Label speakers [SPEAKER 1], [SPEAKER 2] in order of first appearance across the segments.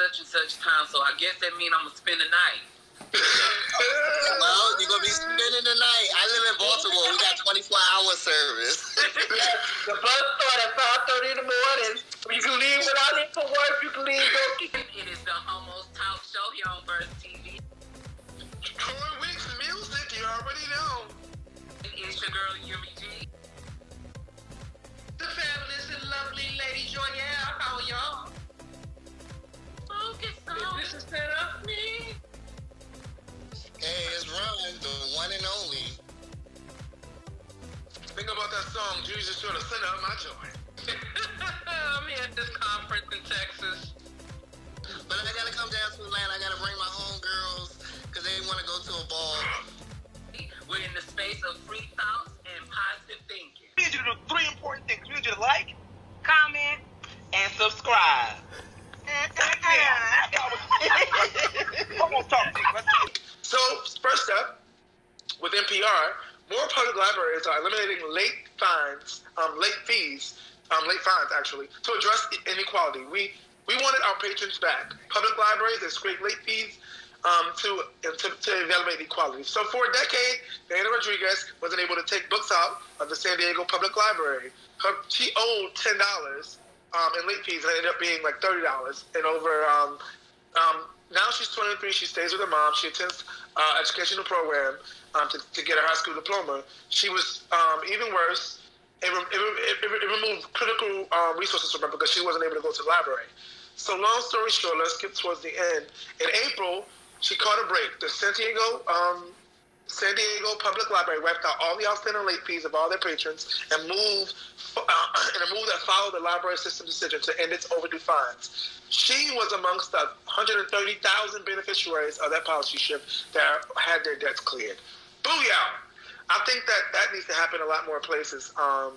[SPEAKER 1] such and such time, so I guess that means I'm gonna spend the night.
[SPEAKER 2] well, you're gonna be spending the night. I live in Baltimore. We got 24 hour service.
[SPEAKER 3] the bus start at 5:30 in the morning. You can leave without it for work. You can leave.
[SPEAKER 1] It is the Homos Talk Show here on Verse TV.
[SPEAKER 4] Troy Weeks music, you already know.
[SPEAKER 1] It's your girl Yumi G.
[SPEAKER 3] The fabulous and lovely Lady Joyelle. How are y'all?
[SPEAKER 2] Hey, it's Ron, the one and only.
[SPEAKER 4] Think about that song, Jesus should have sent out my joint.
[SPEAKER 1] I'm here at this conference in Texas.
[SPEAKER 2] But I gotta come down to Atlanta. I gotta bring my homegirls because they want to go to a ball.
[SPEAKER 1] We're in the space of free thoughts and positive thinking.
[SPEAKER 3] We need you to do three important things. We need you to like, comment, and subscribe.
[SPEAKER 4] So, first up, with NPR, more public libraries are eliminating late fines, um, late fees, um, late fines actually, to address inequality. We we wanted our patrons back. Public libraries that scrape late fees um, to, to, to evaluate equality. So for a decade, Diana Rodriguez wasn't able to take books out of the San Diego Public Library. Her, she owed ten dollars um, late fees, and it ended up being like thirty dollars. And over um, um, now she's 23. She stays with her mom. She attends uh, educational program um, to, to get her high school diploma. She was um, even worse. It, re- it, re- it, re- it removed critical um, resources from her because she wasn't able to go to the library. So long story short, let's get towards the end. In April, she caught a break. The San Diego San Diego Public Library wiped out all the outstanding late fees of all their patrons and moved uh, in a move that followed the library system decision to end its overdue fines. She was amongst the 130,000 beneficiaries of that policy shift that had their debts cleared. Booyah! I think that that needs to happen a lot more places. Um,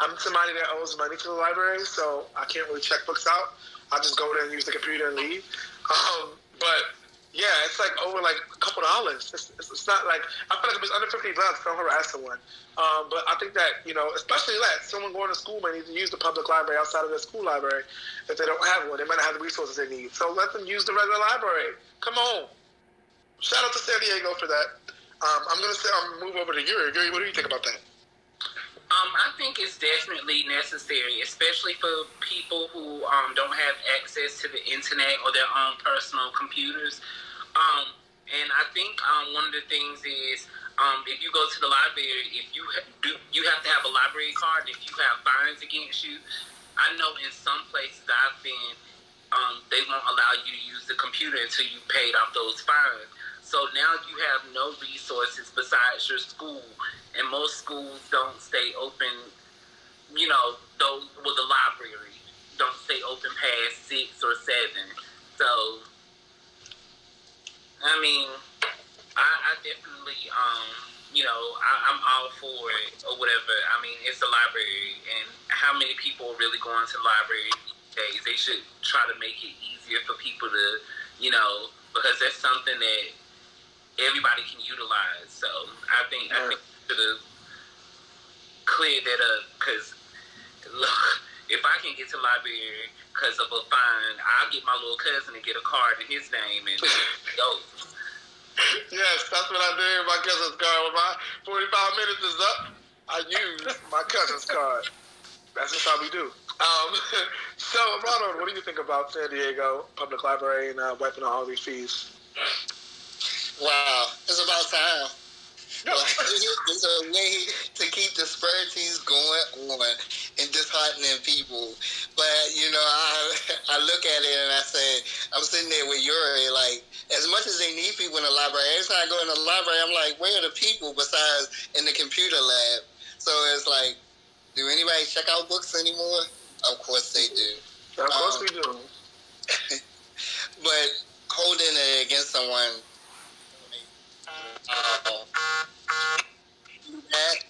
[SPEAKER 4] I'm somebody that owes money to the library, so I can't really check books out. I just go there and use the computer and leave. Um, but yeah, it's like over like a couple dollars. It's, it's, it's not like I feel like if it's under fifty bucks, don't harass someone. Um, but I think that you know, especially that someone going to school may need to use the public library outside of their school library if they don't have one. They might not have the resources they need. So let them use the regular library. Come on. Shout out to San Diego for that. Um, I'm gonna say I'm move over to Yuri. Yuri, what do you think about that?
[SPEAKER 1] Um, I think it's definitely necessary, especially for people who um, don't have access to the internet or their own personal computers. Um, and I think um, one of the things is um, if you go to the library, if you ha- do, you have to have a library card. If you have fines against you, I know in some places I've been, um, they won't allow you to use the computer until you paid off those fines. So now you have no resources besides your school, and most schools don't stay open. You know, those with the library don't stay open past six or seven. So, I mean, I, I definitely, um, you know, I, I'm all for it or whatever. I mean, it's a library, and how many people are really going to the library these days? They should try to make it easier for people to, you know, because that's something that everybody can utilize. So I think I think should have cleared that up because look, if I can get to the library because of a fine, I'll get my little cousin to get a card in his name and go.
[SPEAKER 4] Yes, that's what I did with my cousin's card. When my 45 minutes is up, I use my cousin's card. That's just how we do. Um, so, Ronald, what do you think about San Diego Public Library and uh, wiping out all these fees?
[SPEAKER 2] Wow, it's about time. There's a way to keep the disparities going on and disheartening people. But, you know, I I look at it and I say, I'm sitting there with Yuri, like, as much as they need people in the library, every time I go in the library, I'm like, where are the people besides in the computer lab? So it's like, do anybody check out books anymore? Of course they do.
[SPEAKER 4] Of course
[SPEAKER 2] Um,
[SPEAKER 4] we do.
[SPEAKER 2] but holding it against someone uh, that,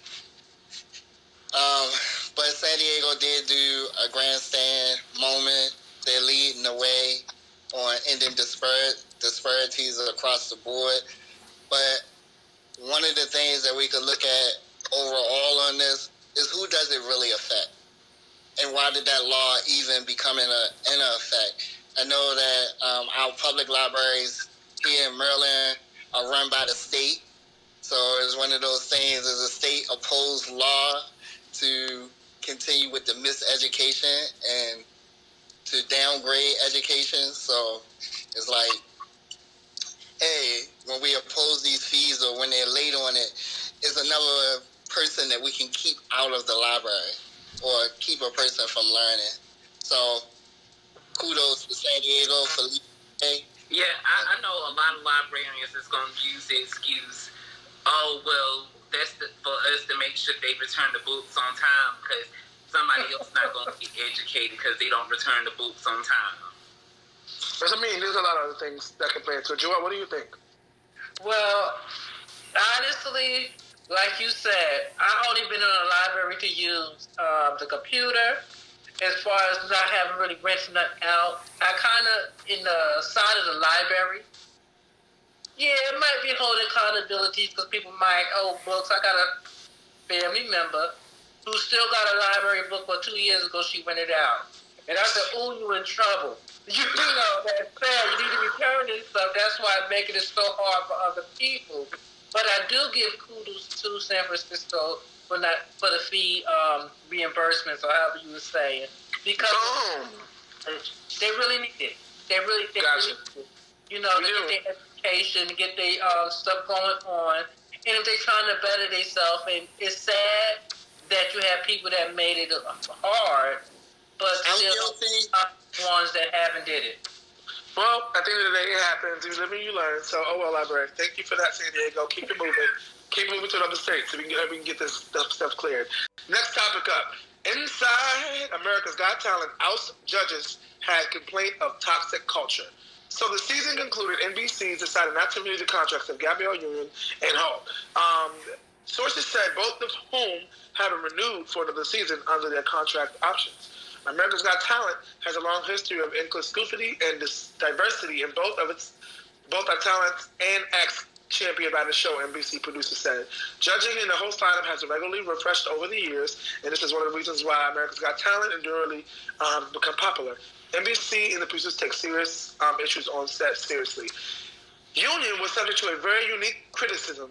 [SPEAKER 2] um, but San Diego did do a grandstand moment. They're leading the way on ending dispar- disparities across the board. But one of the things that we could look at overall on this is who does it really affect? And why did that law even become in, a, in effect? I know that um, our public libraries here in Maryland are run by the state. So it's one of those things as a state opposed law to continue with the miseducation and to downgrade education. So it's like, hey, when we oppose these fees or when they're late on it, it's another person that we can keep out of the library or keep a person from learning. So kudos to San Diego for leading.
[SPEAKER 1] Yeah, I, I know a lot of librarians is going to use the excuse, oh, well, that's the, for us to make sure they return the books on time because somebody else not going to get educated because they don't return the books on time.
[SPEAKER 4] But I mean, there's a lot of other things that can play into it. Joel, what do you think?
[SPEAKER 3] Well, honestly, like you said, I've only been in a library to use uh, the computer. As far as not having really rented nothing out, I kind of in the side of the library. Yeah, it might be holding accountability because people might owe books. I got a family member who still got a library book but two years ago. She went it out, and I said, "Oh, you in trouble." You know that's fair. You need to return this stuff. That's why I'm making it so hard for other people. But I do give kudos to San Francisco for not for the fee um, reimbursements or however you were saying because
[SPEAKER 4] Boom.
[SPEAKER 3] they really need it. They really, they
[SPEAKER 4] Gotcha.
[SPEAKER 3] really need it. You know,
[SPEAKER 4] We
[SPEAKER 3] to
[SPEAKER 4] do.
[SPEAKER 3] get their education, to get their uh, stuff going on, and if they're trying to better themselves, and it's sad that you have people that made it hard, but still ones that haven't did it.
[SPEAKER 4] Well, at the end of the day, it happens. You live and you learn. So, oh well, library. Thank you for that, San Diego. Keep it moving. Keep moving to another state so we can, we can get this stuff, stuff cleared. Next topic up. Inside America's Got Talent, House judges had complaint of toxic culture. So the season concluded. NBC decided not to renew the contracts of Gabrielle Union and Hall. Um, sources said both of whom have been renewed for another season under their contract options. America's Got Talent has a long history of inclusivity and diversity in both of its both our talents and acts championed by the show, NBC producer said. Judging in the host lineup has regularly refreshed over the years, and this is one of the reasons why America's Got Talent enduringly um, become popular. NBC and the producers take serious um, issues on set seriously. Union was subject to a very unique criticism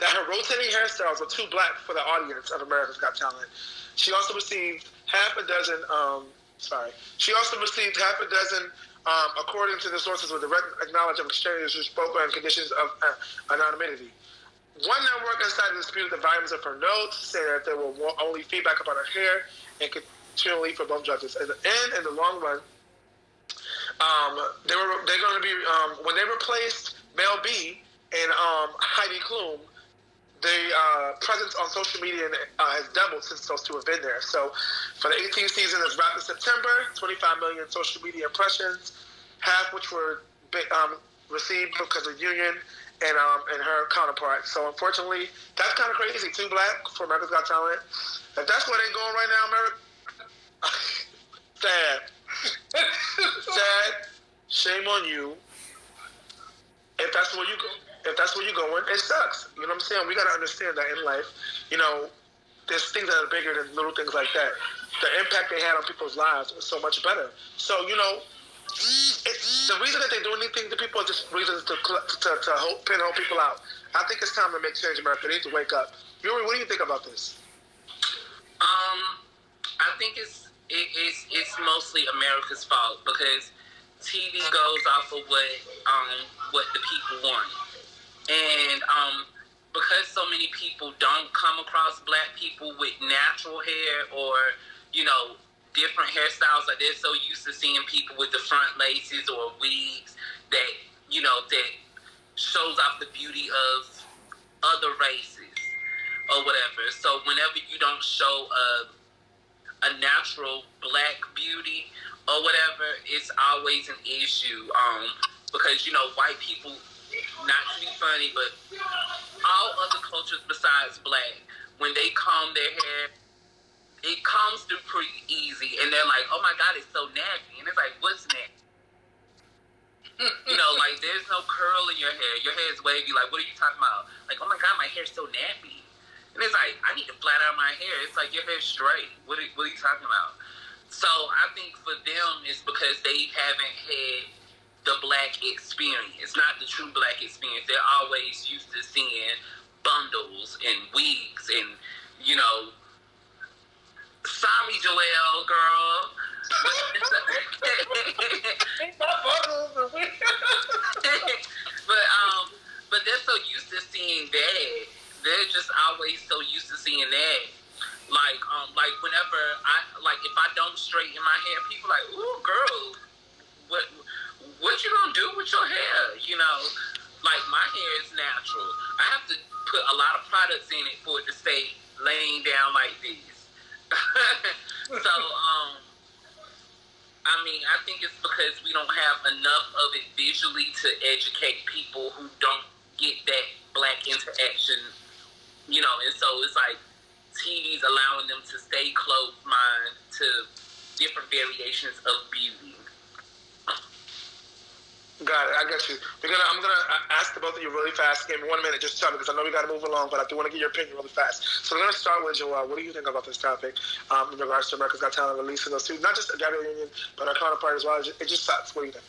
[SPEAKER 4] that her rotating hairstyles were too black for the audience of America's Got Talent. She also received half a dozen. Um, sorry, she also received half a dozen. Um, according to the sources, with direct acknowledge of exchanges who spoke on conditions of uh, anonymity. One network inside disputed the volumes of her notes, saying that there were only feedback about her hair and continually for both judges. In the end, in the long run, um, they were they're going to be um, when they replaced Mel B and um, Heidi Klum. The uh, presence on social media uh, has doubled since those two have been there. So, for the 18th season, it's wrapped in September. 25 million social media impressions, half which were um, received because of Union and um, and her counterpart. So, unfortunately, that's kind of crazy. Too black for America's Got Talent. If that's where they're going right now, America, sad. sad. Shame on you. If that's where you go, if that's where you're going, it sucks. You know what I'm saying? We got to understand that in life, you know, there's things that are bigger than little things like that. The impact they had on people's lives was so much better. So, you know, it's, the reason that they do anything to people is just reasons to to, to hold, pinhole people out. I think it's time to make change, America. They need to wake up. Yuri, what do you think about this?
[SPEAKER 1] Um, I think it's it, it's it's mostly America's fault because TV goes off of what um what the people want, and um because so many people don't come across black people with natural hair or you know different hairstyles like they're so used to seeing people with the front laces or wigs that you know that shows off the beauty of other races or whatever. So whenever you don't show a a natural black beauty or whatever, it's always an issue. Um, because you know white people, not to be funny, but all other cultures besides black, when they comb their hair, it comes through pretty easy, and they're like, "Oh my god, it's so nappy," and it's like, "What's nappy?" you know, like there's no curl in your hair. Your hair is wavy. Like, what are you talking about? Like, oh my god, my hair's so nappy. And it's like, I need to flat out my hair. It's like your hair's straight. What are, what are you talking about? So I think for them, it's because they haven't had the black experience, not the true black experience. They're always used to seeing bundles and wigs and, you know, sorry, Joelle, girl. but um, but they're so used to seeing that. They're just always so used to seeing that. Like um, like whenever I like if I don't straighten my hair, people like, ooh, girl, what what you gonna do with your hair? You know, like my hair is natural. I have to put a lot of products in it for it to stay laying down like this. so um I mean, I think it's because we don't have enough of it visually to educate people who don't get that black interaction, you know, and so it's like TV's allowing them to stay close mind to different variations of beauty.
[SPEAKER 4] Got it. I got you. Gonna. I'm gonna ask the both of you really fast. Give me one minute, just tell me because I know we got to move along, but I do want to get your opinion really fast. So we're gonna start with Joelle. What do you think about this topic um, in regards to America's Got Talent releasing those two? Not just Gabrielle Union, but our counterpart as well. It just sucks. What do you think?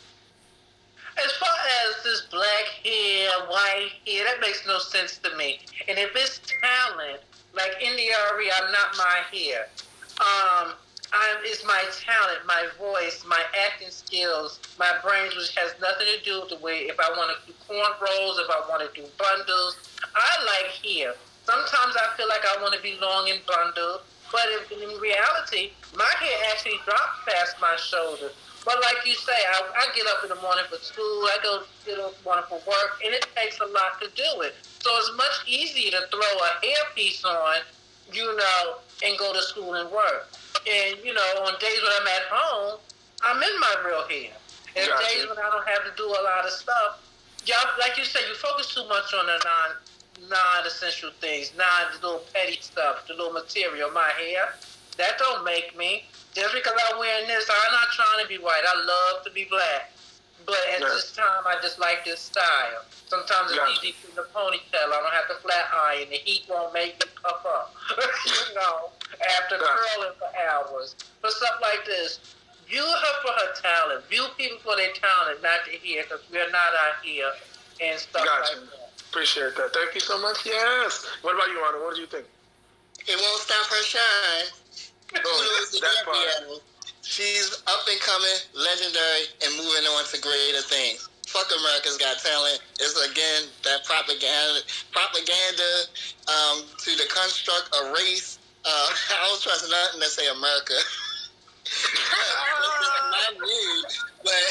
[SPEAKER 3] As far as this black hair, white hair, that makes no sense to me. And if it's talent, like India Arie, I'm not my hair. Um, I'm, it's my talent, my voice, my acting skills, my brains, which has nothing to do with the way if I want to do cornrows, if I want to do bundles. I like hair. Sometimes I feel like I want to be long and bundled, but if, in reality, my hair actually drops past my shoulders. But like you say, I, I get up in the morning for school, I go get up in the morning for work, and it takes a lot to do it. So it's much easier to throw a hairpiece on, you know, and go to school and work. And, you know, on days when I'm at home, I'm in my real hair. And gotcha. days when I don't have to do a lot of stuff, y'all, like you said, you focus too much on the non non-essential things, non the little petty stuff, the little material. My hair, that don't make me. Just because I'm wearing this, I'm not trying to be white. I love to be black. But at yeah. this time, I just like this style. Sometimes it's yeah. easy to the ponytail. I don't have to flat iron. The heat won't make me puff up. you know, after yeah. curling for hours. For stuff like this, view her for her talent. View people for their talent, not to hear, because we're not out here and stuff gotcha. like that.
[SPEAKER 4] Appreciate that. Thank you so much. Yes. What about you, Ronald? What do you think?
[SPEAKER 2] It won't stop her shine. Oh, that part. She's up and coming, legendary, and moving on to greater things. Fuck America's Got Talent. It's again that propaganda, propaganda um, to the construct of race. Uh, I was trusting nothing to say America. not me, but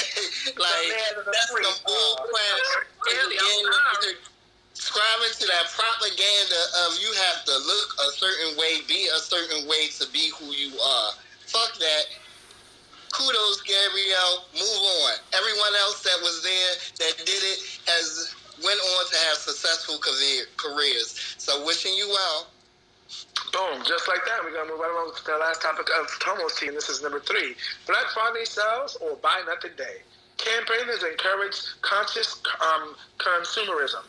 [SPEAKER 2] like that's the bull crap. Subscribing to that propaganda of you have to look a certain way, be a certain way to be who you are. Fuck that kudos, Gabrielle. Move on. Everyone else that was there that did it has went on to have successful career, careers. So wishing you well.
[SPEAKER 4] Boom, just like that, we're gonna move right along to the last topic of Tomo's team. This is number three: Black Friday sales or Buy Nothing Day. Campaigners encourage conscious um, consumerism.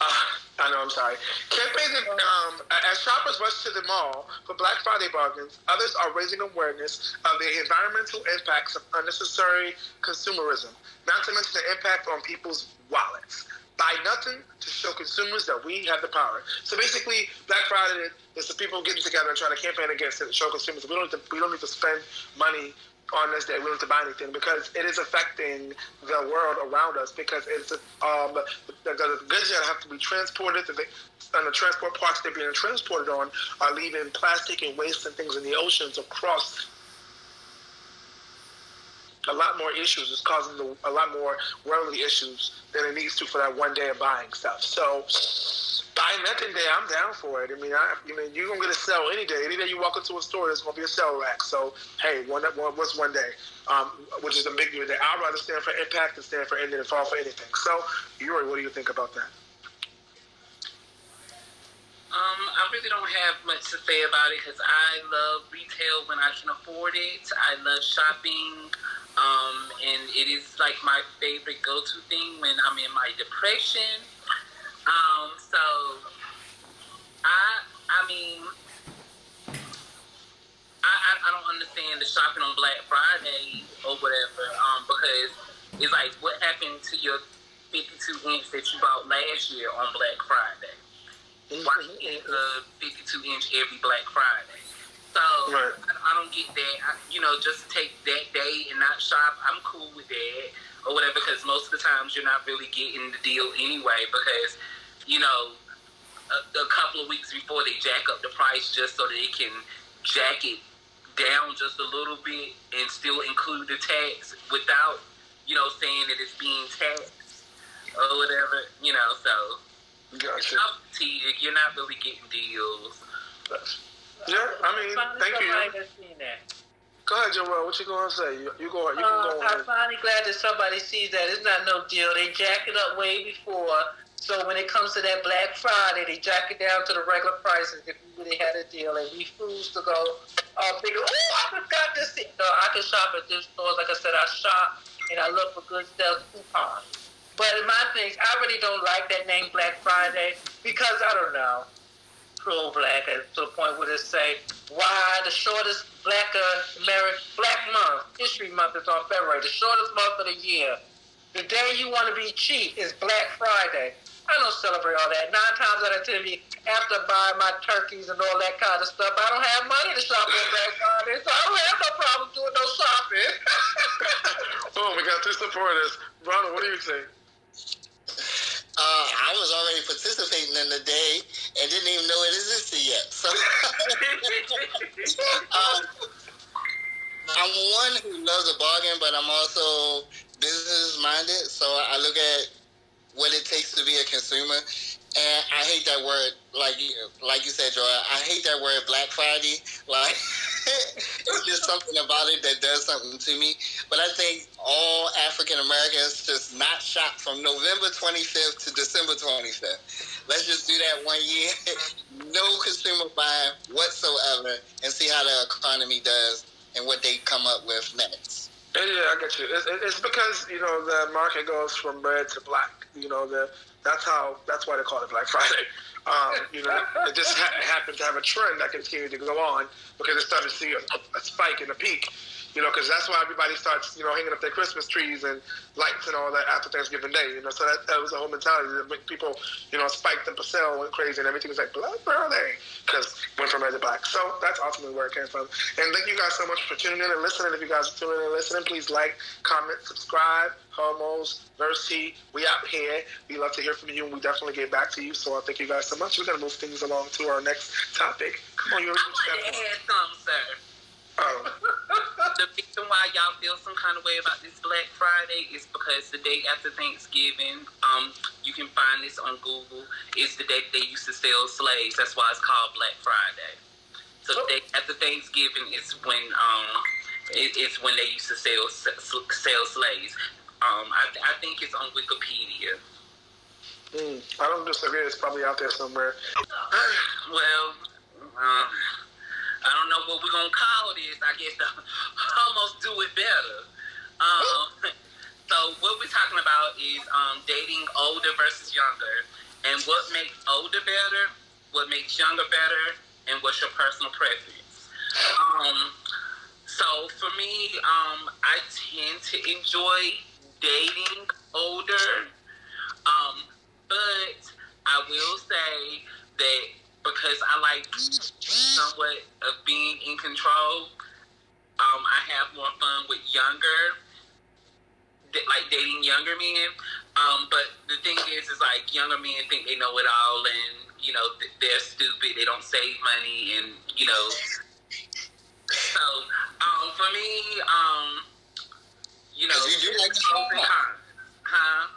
[SPEAKER 4] Uh, I know, I'm sorry. Campaigns, um, as shoppers rush to the mall for Black Friday bargains, others are raising awareness of the environmental impacts of unnecessary consumerism, not to mention the impact on people's wallets. Buy nothing to show consumers that we have the power. So basically, Black Friday is the people getting together and trying to campaign against it, show consumers we don't to, we don't need to spend money on this day willing to buy anything because it is affecting the world around us because it's um, the, the goods that have to be transported the, and the transport parts they're being transported on are leaving plastic and waste and things in the oceans across a lot more issues. It's causing a lot more worldly issues than it needs to for that one day of buying stuff. So buying nothing day, I'm down for it. I mean, I, you mean, you're gonna get a sale any day. Any day you walk into a store, there's gonna be a sale rack. So, hey, one, one what's one day? Um, which is a big day. I'd rather stand for impact than stand for ending and fall for anything. So, Yuri, what do you think about that?
[SPEAKER 1] Um, I really don't have much to say about it because I love retail when I can afford it. I love shopping, um, and it is like my favorite go-to thing when I'm in my depression um, so I I mean I, I, don't understand the shopping on Black Friday or whatever. Um, because it's like, what happened to your 52 inch that you bought last year on Black Friday? Why get a 52 inch every Black Friday? So
[SPEAKER 4] Right.
[SPEAKER 1] I, I don't get that. I, you know, just take that day and not shop. I'm cool with that or whatever because most of the times you're not really getting the deal anyway because you know a, a couple of weeks before they jack up the price just so they can jack it down just a little bit and still include the tax without you know saying that it's being taxed or whatever. You know, so it's
[SPEAKER 4] Gotcha.
[SPEAKER 1] strategic. You're not really getting deals.
[SPEAKER 4] Yeah, I mean, thank you.
[SPEAKER 3] somebody that's seen that.
[SPEAKER 4] Go ahead, Joel. What you gonna say? You, you go. You can
[SPEAKER 3] Uh,
[SPEAKER 4] go.
[SPEAKER 3] I'm finally glad that somebody sees that. It's not no deal. They jack it up way before. So when it comes to that Black Friday, they jack it down to the regular prices if we really had a deal and refuse to go uh, bigger. Oh, I forgot this. thing." No, I can shop at this store. Like I said, I shop and I look for good sales coupons. But in my things, I really don't like that name Black Friday because I don't know. Pro-black uh, to the point where they say why the shortest Black American Black Month, History Month is on February, the shortest month of the year. The day you want to be cheap is Black Friday. I don't celebrate all that. Nine times out of ten, me after buying my turkeys and all that kind of stuff, I don't have money to shop on Black Friday, so I don't have no problem doing no shopping.
[SPEAKER 4] Boom, we got two supporters. Ronald, what do you think?
[SPEAKER 2] Uh, I was already participating in the day and didn't even know it existed yet. So um, I'm one who loves a bargain, but I'm also business minded. So I look at what it takes to be a consumer. And I hate that word, like you, like you said, Joy. I hate that word Black Friday. Like it's just something about it that does something to me. But I think all African Americans just not shop from November 25th to December 25th. Let's just do that one year, no consumer buying whatsoever, and see how the economy does and what they come up with next.
[SPEAKER 4] Yeah, I get you. It's, it's because you know the market goes from red to black. You know the that's how that's why they call it Black Friday. Um, you know, it just ha- happened to have a trend that continued to go on because it started to see a, a spike and a peak. You know, because that's why everybody starts, you know, hanging up their Christmas trees and lights and all that after Thanksgiving Day. You know, so that, that was the whole mentality that make people, you know, spiked and Purcell went crazy and everything was like Black Friday because went from red to black. So that's ultimately where it came from. And thank you guys so much for tuning in and listening. If you guys are tuning in and listening, please like, comment, subscribe. Homos, Mercy, we out here. We love to hear from you, and we definitely get back to you. So I thank you guys so much. We're gonna move things along to our next topic. Come on, you
[SPEAKER 1] I want to add something, sir.
[SPEAKER 4] Oh,
[SPEAKER 1] the reason why y'all feel some kind of way about this Black Friday is because the day after Thanksgiving, um, you can find this on Google. It's the day they used to sell slaves. That's why it's called Black Friday. So the day after Thanksgiving is when um, it, it's when they used to sell sell slaves. Um, I, I think it's on Wikipedia.
[SPEAKER 4] mm, I don't disagree. It's probably out there somewhere.
[SPEAKER 1] well, um, I don't know what we're gonna call this. I guess almost do it better. Um, so what we're talking about is um, dating older versus younger, and what makes older better, what makes younger better, and what's your personal preference. Um, so for me, um, I tend to enjoy dating older, um, but I will say that because I like somewhat of being in control, um, I have more fun with younger, like dating younger men. Um, but the thing is, is like younger men think they know it all, and you know they're stupid. They don't save money, and you know. So um, for me, um, you know,
[SPEAKER 2] you do like to shop.
[SPEAKER 1] huh?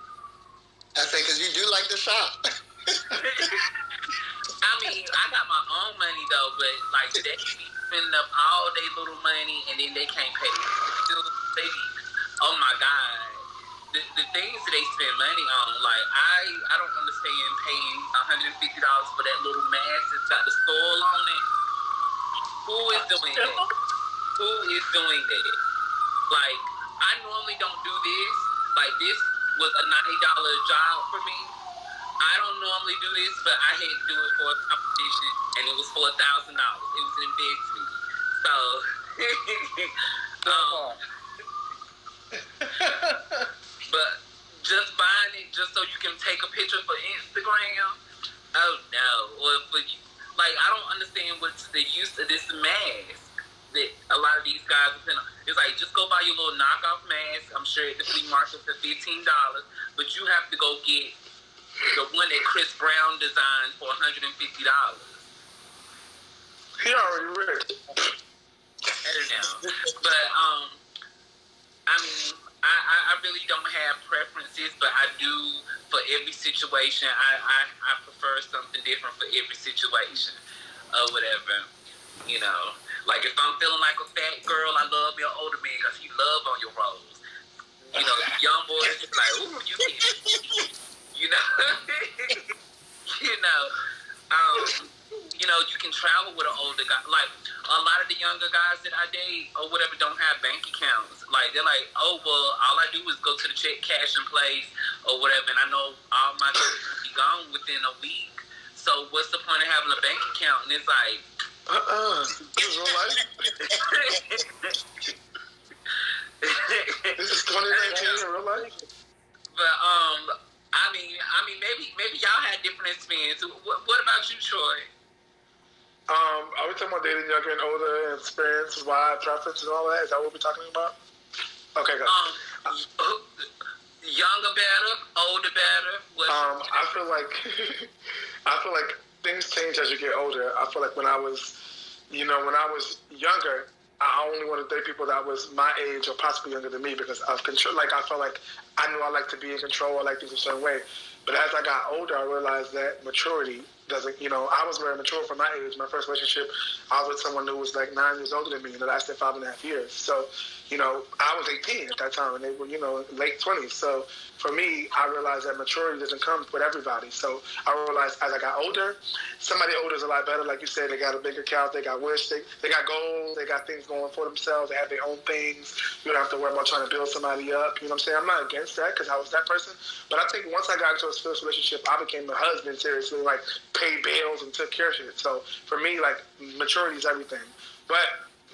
[SPEAKER 2] I say, because you do like to shop.
[SPEAKER 1] I mean, I got my own money though, but like they be spending up all their little money and then they can't pay. Still, they be, oh my god, the, the things that they spend money on, like I I don't understand paying one hundred and fifty dollars for that little mask that's got the soil on it. Who is doing that? Who is doing that? Like I normally don't do this. Like this was a ninety dollar job for me. I don't normally do this, but I had to do it for a competition, and it was for a thousand dollars. It was an investment. So um, but just buying it just so you can take a picture for Instagram. Oh no! Or for you, like I don't understand what's the use of this mask that a lot of these guys are It's like just go buy your little knockoff mask. I'm sure at the flea market for fifteen dollars, but you have to go get the one that Chris Brown designed for 150 dollars.
[SPEAKER 4] He already rich.
[SPEAKER 1] I don't but um, I mean, I, I, I really don't have preferences, but I do for every situation. I, I, I prefer something different for every situation or whatever. You know, like if I'm feeling like a fat girl, I love your older man because he love on your rolls. You know, young boys just like, ooh, you can, you know, you know, um, you know, you can travel with an older guy. Like a lot of the younger guys that I date or whatever don't have bank accounts. Like they're like, oh well, all I do is go to the check cash in place or whatever, and I know all my money will be gone within a week. So what's the point of having a bank account? And it's like uh-uh. This is real life.
[SPEAKER 4] this is 2019 in real life.
[SPEAKER 1] But um, mean, I mean, maybe maybe y'all had different experiences. What, what about you, Troy?
[SPEAKER 4] Um, are we talking about dating younger and older and experience, why preference, and all that? Is that what we're talking about? Okay, good. Um,
[SPEAKER 1] younger better, older better.
[SPEAKER 4] Um, I feel like I feel like things change as you get older. I feel like when I was, you know, when I was younger, I only wanted to date people that was my age or possibly younger than me because of control. Like I felt like I knew I like to be in control. I like things a certain way. But as I got older, I realized that maturity doesn't, you know, I was very mature for my age. My first relationship, I was with someone who was like nine years older than me, and it lasted five and a half years. So, you know, I was 18 at that time, and they were, you know, late 20s. So for me, I realized that maturity doesn't come with everybody. So I realized as I got older, somebody older is a lot better. Like you said, they got a bigger account, they got wish, they, they got goals, they got things going for themselves, they have their own things. You don't have to worry about trying to build somebody up. You know what I'm saying? I'm not against that because I was that person. But I think once I got into a first relationship, I became a husband seriously, like paid bills and took care of shit. So for me, like maturity is everything. But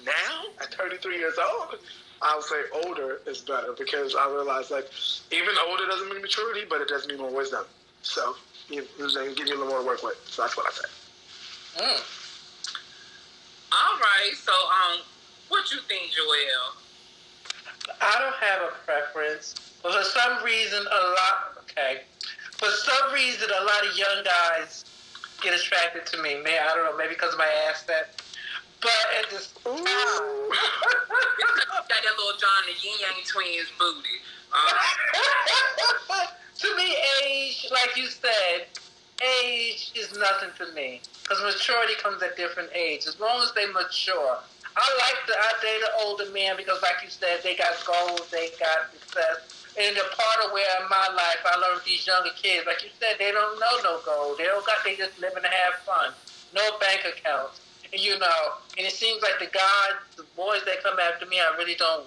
[SPEAKER 4] now, at 33 years old, I would say older is better because I realize like even older doesn't mean maturity, but it does mean more wisdom. So you know, give you a little more to work with. So that's what I say.
[SPEAKER 1] Mm. All right. So um, what you think, Joel?
[SPEAKER 3] I don't have a preference, but for some reason, a lot. Okay, for some reason, a lot of young guys get attracted to me. Maybe I don't know. Maybe because of my ass that but it just.
[SPEAKER 1] ooh. got that little John the Yin Yang twins booty.
[SPEAKER 3] Uh, to me, age, like you said, age is nothing to me because maturity comes at different age. As long as they mature, I like the I date an older man because, like you said, they got goals, they got success. And the part of where in my life I learned these younger kids, like you said, they don't know no goal. They don't got. They just living to have fun. No bank accounts you know, and it seems like the guys, the boys that come after me, I really don't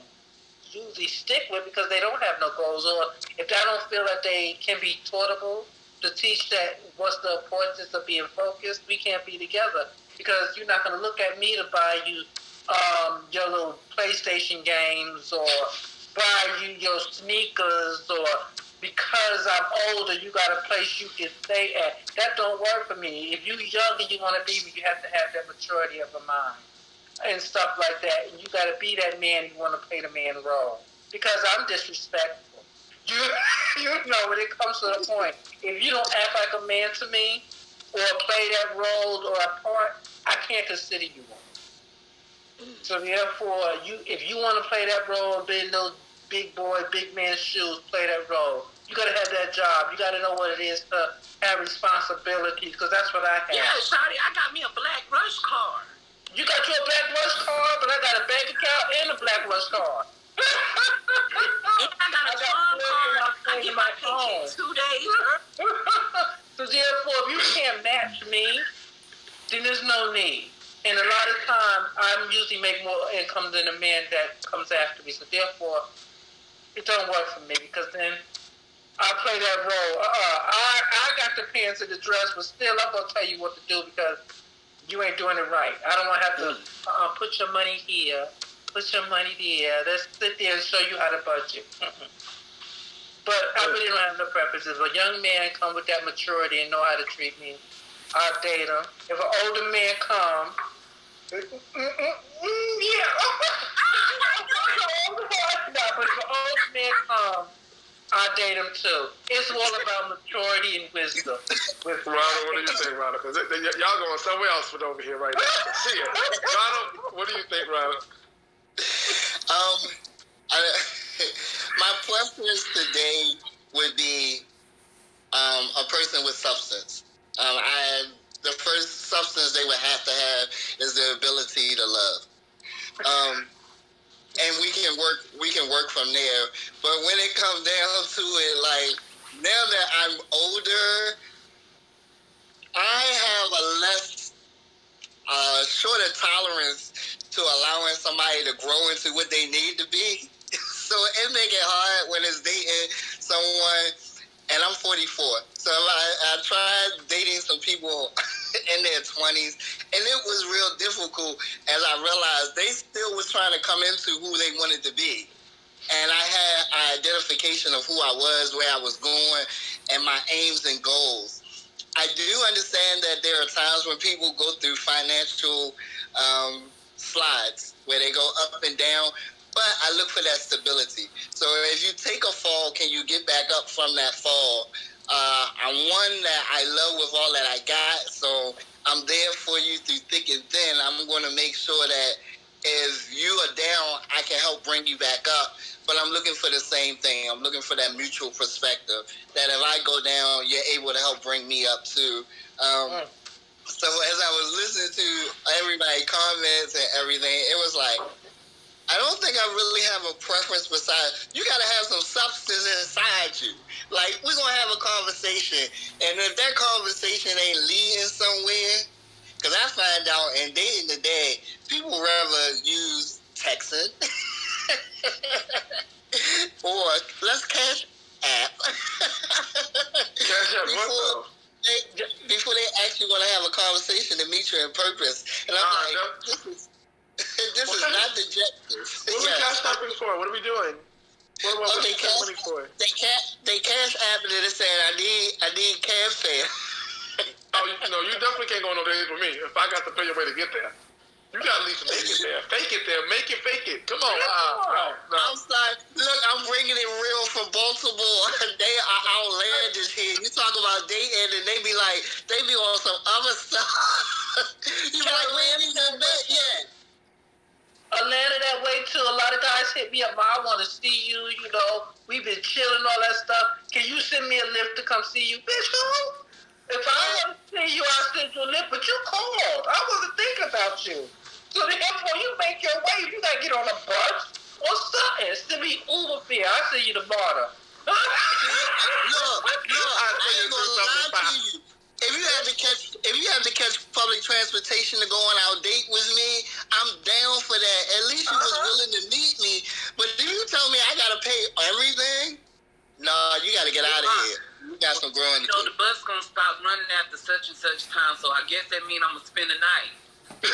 [SPEAKER 3] usually stick with because they don't have no goals, or if I don't feel that they can be taughtable to teach that what's the importance of being focused, we can't be together because you're not going to look at me to buy you um, your little PlayStation games or buy you your sneakers or because I'm older, you got a place you can stay at. That don't work for me. If you younger, you want to be, you have to have that maturity of a mind and stuff like that. And you got to be that man. You want to play the man role because I'm disrespectful. You, you know, when it comes to the point, if you don't act like a man to me or play that role or a part, I can't consider you one. So therefore, you if you want to play that role, be little big boy, big man shoes, play that role. You gotta have that job. You gotta know what it is to have responsibilities, because that's what I have.
[SPEAKER 1] Yeah, Shotty, I got me a black rush card.
[SPEAKER 3] You got your black rush card, but I got a bank account and a black rush card.
[SPEAKER 1] and I got a phone card. I get my paycheck two days.
[SPEAKER 3] so therefore, if you can't match me, then there's no need. And a lot of times, I'm usually make more income than a man that comes after me. So therefore, it don't work for me because then I play that role. Uh-uh. I I got the pants and the dress, but still, I'm gonna tell you what to do because you ain't doing it right. I don't want to have to uh, put your money here put your money there. Let's sit there and show you how to budget. But I really don't have no preferences. If a young man come with that maturity and know how to treat me, I'll date him. If an older man come, mm, mm, mm, yeah. no, but if an older man come, I'll date him too. It's all about maturity and wisdom.
[SPEAKER 4] Ronald, what do you think, Ronald? Because y'all going somewhere else but over here right now. See it. Ronald, what do you think, Ronald?
[SPEAKER 2] Um, I, my preference today would be um, a person with substance. Um, I the first substance they would have to have is the ability to love. Um, and we can work we can work from there. But when it comes down to it, like now that I'm older, I have a less uh, shorter tolerance to allowing somebody to grow into what they need to be. so it make it hard when it's dating someone, and I'm 44. So I, I tried dating some people in their 20s, and it was real difficult as I realized they still was trying to come into who they wanted to be. And I had an identification of who I was, where I was going, and my aims and goals. I do understand that there are times when people go through financial um, slides where they go up and down, but I look for that stability. So if you take a fall, can you get back up from that fall? Uh, I'm one that I love with all that I got, so I'm there for you through thick and thin. I'm going to make sure that if you are down, I can help bring you back up. But I'm looking for the same thing. I'm looking for that mutual perspective. That if I go down, you're able to help bring me up too. Um, so as I was listening to everybody comments and everything, it was like I don't think I really have a preference besides you gotta have some substance inside you. Like we're gonna have a conversation and if that conversation ain't leading somewhere, because I find out and day in dating today, people rather use texting or let's cash app.
[SPEAKER 4] Cash app what though?
[SPEAKER 2] they, before they actually want to have a conversation to meet you in purpose. And I'm like,
[SPEAKER 4] no.
[SPEAKER 2] this is this
[SPEAKER 4] What
[SPEAKER 2] is not
[SPEAKER 4] of-
[SPEAKER 2] the objective.
[SPEAKER 4] What are we cash apping for? What are we doing? What, what, what
[SPEAKER 2] Okay,
[SPEAKER 4] are we
[SPEAKER 2] cash,
[SPEAKER 4] money for?
[SPEAKER 2] they cash they cash app and they saying I need I need cab fare.
[SPEAKER 4] Oh, you, no, you definitely can't go on no dates with me if I got to pay your way to get there. You got to at least make it there. Fake it there. Make it fake it. Come on. Uh, no, no.
[SPEAKER 2] I'm sorry. Look, I'm bringing it real from Baltimore. they are outlandish here. You talk about dating and they be like, they be on some other stuff. you be like, we ain't even met yet.
[SPEAKER 3] Atlanta that way too. A lot of guys hit me up. I want to see you. You know, we've been chilling, all that stuff. Can you send me a lift to come see you, bitch? Who? If I want to see you, I'll send you a lift. But you called. I wasn't thinking about you. So therefore, you make your way. You gotta get on a bus or something. Send me Uber fare. I'll send you the barter.
[SPEAKER 2] Look, I ain't gonna lie to you. If you have to catch, if you have to catch public transportation to go on our date with me, I'm down for that. At least you was
[SPEAKER 3] Uh-huh.
[SPEAKER 2] willing to meet me. But if you tell me I gotta pay everything, nah, you gotta get out of here. You got some growing to
[SPEAKER 1] You know,
[SPEAKER 2] do.
[SPEAKER 1] the bus gonna stop running after such and such time, so I guess that means I'm gonna spend the night.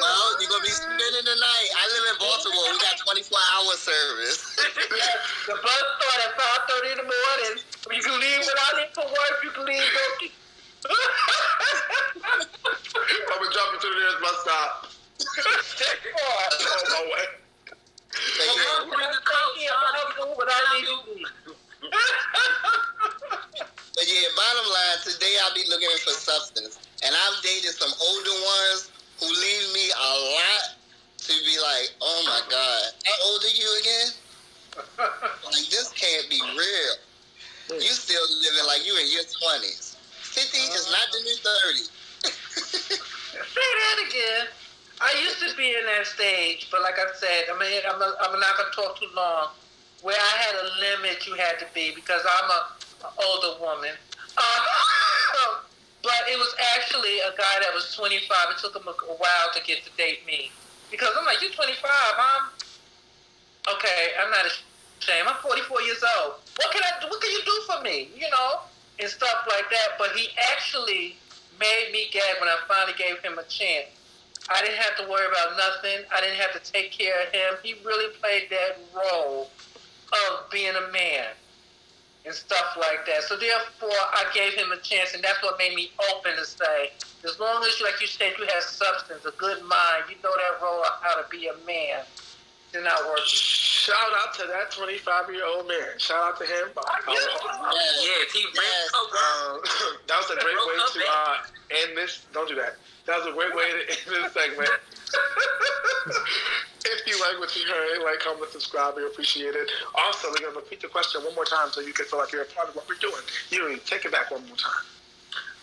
[SPEAKER 2] Well, you're gonna be spending the night. I live in Baltimore. We got 24 hour service.
[SPEAKER 3] the bus starts at five thirty in the morning. You can leave for work. You can leave.
[SPEAKER 4] I'm to drop you to the nearest bus stop. On oh, my way.
[SPEAKER 2] But
[SPEAKER 1] Come
[SPEAKER 2] yeah,
[SPEAKER 1] on, bring the coat, son.
[SPEAKER 3] Without.
[SPEAKER 2] But yeah, bottom line, today I'll be looking for substance. And I've dated some older ones who leave me a lot to be like, oh my God, how old are you again? Like, this can't be real. You still living like you in your 20s. 50 is not the new 30.
[SPEAKER 3] Say that again. I used to be in that stage, but like I said, I mean, I'm, a, I'm not gonna talk too long. Where I had a limit, you had to be because I'm a, a older woman. Uh, but it was actually a guy that was 25. It took him a, a while to get to date me because I'm like, you're 25. I'm okay. I'm not ashamed. I'm 44 years old. What can I? do? What can you do for me? You know, and stuff like that. But he actually made me gag when I finally gave him a chance. I didn't have to worry about nothing. I didn't have to take care of him. He really played that role of being a man and stuff like that. So therefore, I gave him a chance, and that's what made me open to say, as long as, like you said, you have substance, a good mind, you know that role of how to be a man, then I work.
[SPEAKER 4] Shout out to that 25 year old man. Shout out to him.
[SPEAKER 1] Yes, he
[SPEAKER 2] Yes.
[SPEAKER 1] um,
[SPEAKER 4] that was a great way to uh, end this. Don't do that. That was a great way to end this segment. if you like what you heard, like, comment, subscribe. We appreciate it. Also, we're going to repeat the question one more time so you can feel like you're a part of what we're doing. Yuri, take it back one more time.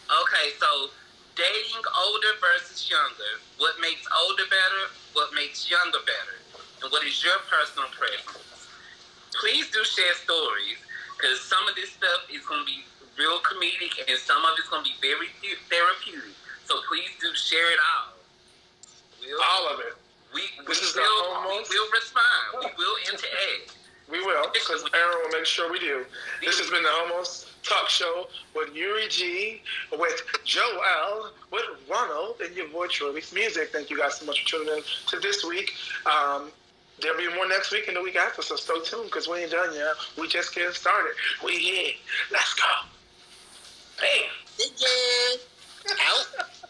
[SPEAKER 1] Okay, so dating older versus younger. What makes older better? What makes younger better? And what is your personal preference? Please do share stories because some of this stuff is going to be real comedic and some of it's going to be very th- therapeutic. So please do share it all. We'll,
[SPEAKER 4] All of it.
[SPEAKER 1] we,
[SPEAKER 4] this
[SPEAKER 1] we,
[SPEAKER 4] is the
[SPEAKER 1] will, we will respond. We will interact.
[SPEAKER 4] We will, because Aaron will make sure we do. This has been the Homos Talk Show with Yuri G, with Joel, with Ronald, and your boy Troy Music. Thank you guys so much for tuning in to this week. Um, there'll be more next week and the week after, so stay tuned because we ain't done yet. We just getting started. We here. Let's go. Bam. DJ!
[SPEAKER 2] Out.